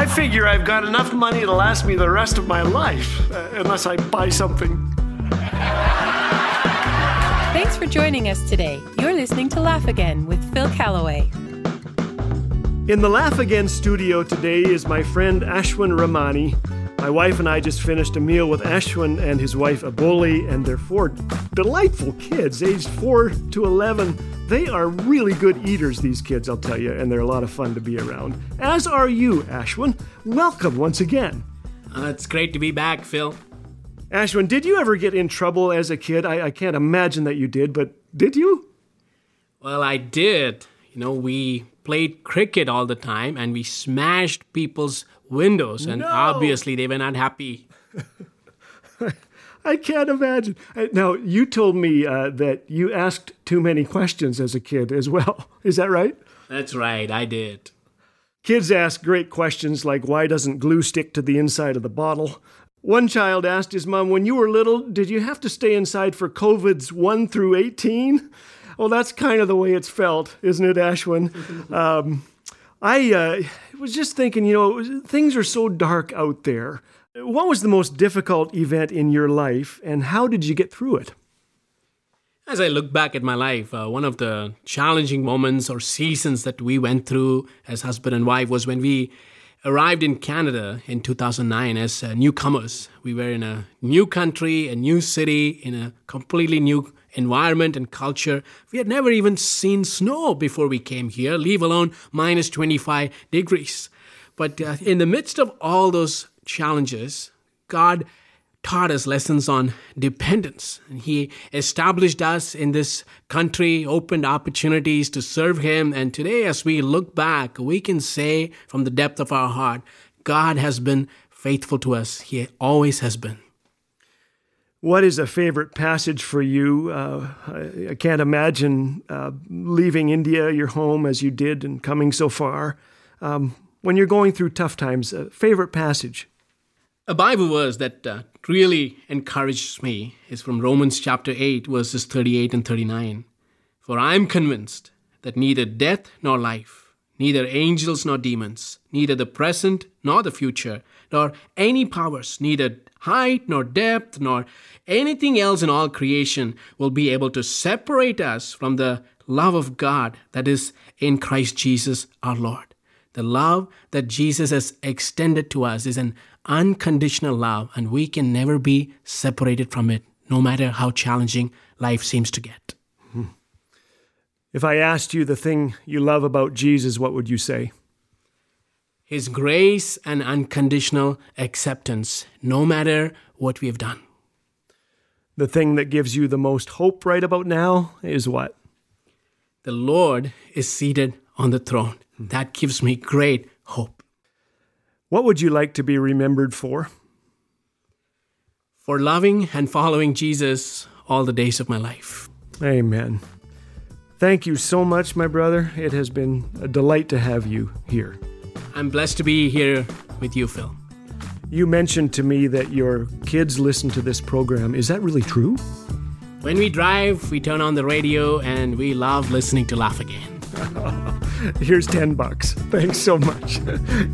I figure I've got enough money to last me the rest of my life, uh, unless I buy something. Thanks for joining us today. You're listening to Laugh Again with Phil Callaway. In the Laugh Again studio today is my friend Ashwin Ramani. My wife and I just finished a meal with Ashwin and his wife Aboli and their four delightful kids, aged 4 to 11. They are really good eaters, these kids, I'll tell you, and they're a lot of fun to be around. As are you, Ashwin. Welcome once again. Uh, it's great to be back, Phil. Ashwin, did you ever get in trouble as a kid? I, I can't imagine that you did, but did you? Well, I did. You know, we played cricket all the time and we smashed people's windows, and No. obviously they were not happy. I can't imagine. Uh, Now, you told me uh, that you asked too many questions as a kid as well. Is that right? That's right, I did. Kids ask great questions like why doesn't glue stick to the inside of the bottle? One child asked his mom, When you were little, did you have to stay inside for COVID's 1 through 18? Well, that's kind of the way it's felt, isn't it, Ashwin? um, I uh, was just thinking, you know, things are so dark out there. What was the most difficult event in your life, and how did you get through it? As I look back at my life, uh, one of the challenging moments or seasons that we went through as husband and wife was when we arrived in Canada in 2009 as uh, newcomers. We were in a new country, a new city, in a completely new environment and culture. We had never even seen snow before we came here, leave alone minus 25 degrees. But uh, in the midst of all those challenges, God taught us lessons on dependence. And he established us in this country, opened opportunities to serve him. And today, as we look back, we can say from the depth of our heart, God has been faithful to us. He always has been. What is a favorite passage for you? Uh, I, I can't imagine uh, leaving India, your home, as you did, and coming so far. Um, when you're going through tough times, a favorite passage? A Bible verse that uh, really encourages me is from Romans chapter 8, verses 38 and 39. For I am convinced that neither death nor life, neither angels nor demons, neither the present nor the future, nor any powers, neither height nor depth, nor anything else in all creation will be able to separate us from the love of God that is in Christ Jesus our Lord. The love that Jesus has extended to us is an unconditional love, and we can never be separated from it, no matter how challenging life seems to get. Hmm. If I asked you the thing you love about Jesus, what would you say? His grace and unconditional acceptance, no matter what we have done. The thing that gives you the most hope right about now is what? The Lord is seated on the throne. That gives me great hope. What would you like to be remembered for? For loving and following Jesus all the days of my life. Amen. Thank you so much, my brother. It has been a delight to have you here. I'm blessed to be here with you, Phil. You mentioned to me that your kids listen to this program. Is that really true? When we drive, we turn on the radio and we love listening to Laugh Again. Here's 10 bucks. Thanks so much.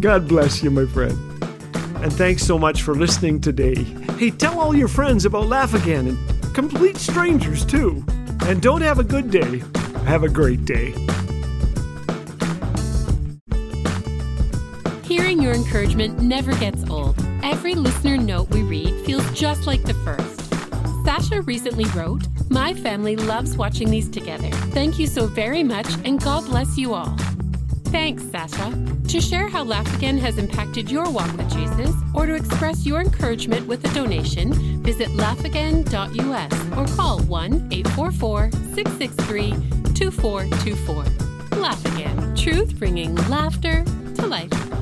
God bless you, my friend. And thanks so much for listening today. Hey, tell all your friends about Laugh Again and complete strangers too. And don't have a good day, have a great day. Hearing your encouragement never gets old. Every listener note we read feels just like the first. Sasha recently wrote, My family loves watching these together. Thank you so very much, and God bless you all. Thanks, Sasha. To share how Laugh Again has impacted your walk with Jesus, or to express your encouragement with a donation, visit laughagain.us or call 1 844 663 2424. Laugh Again, truth bringing laughter to life.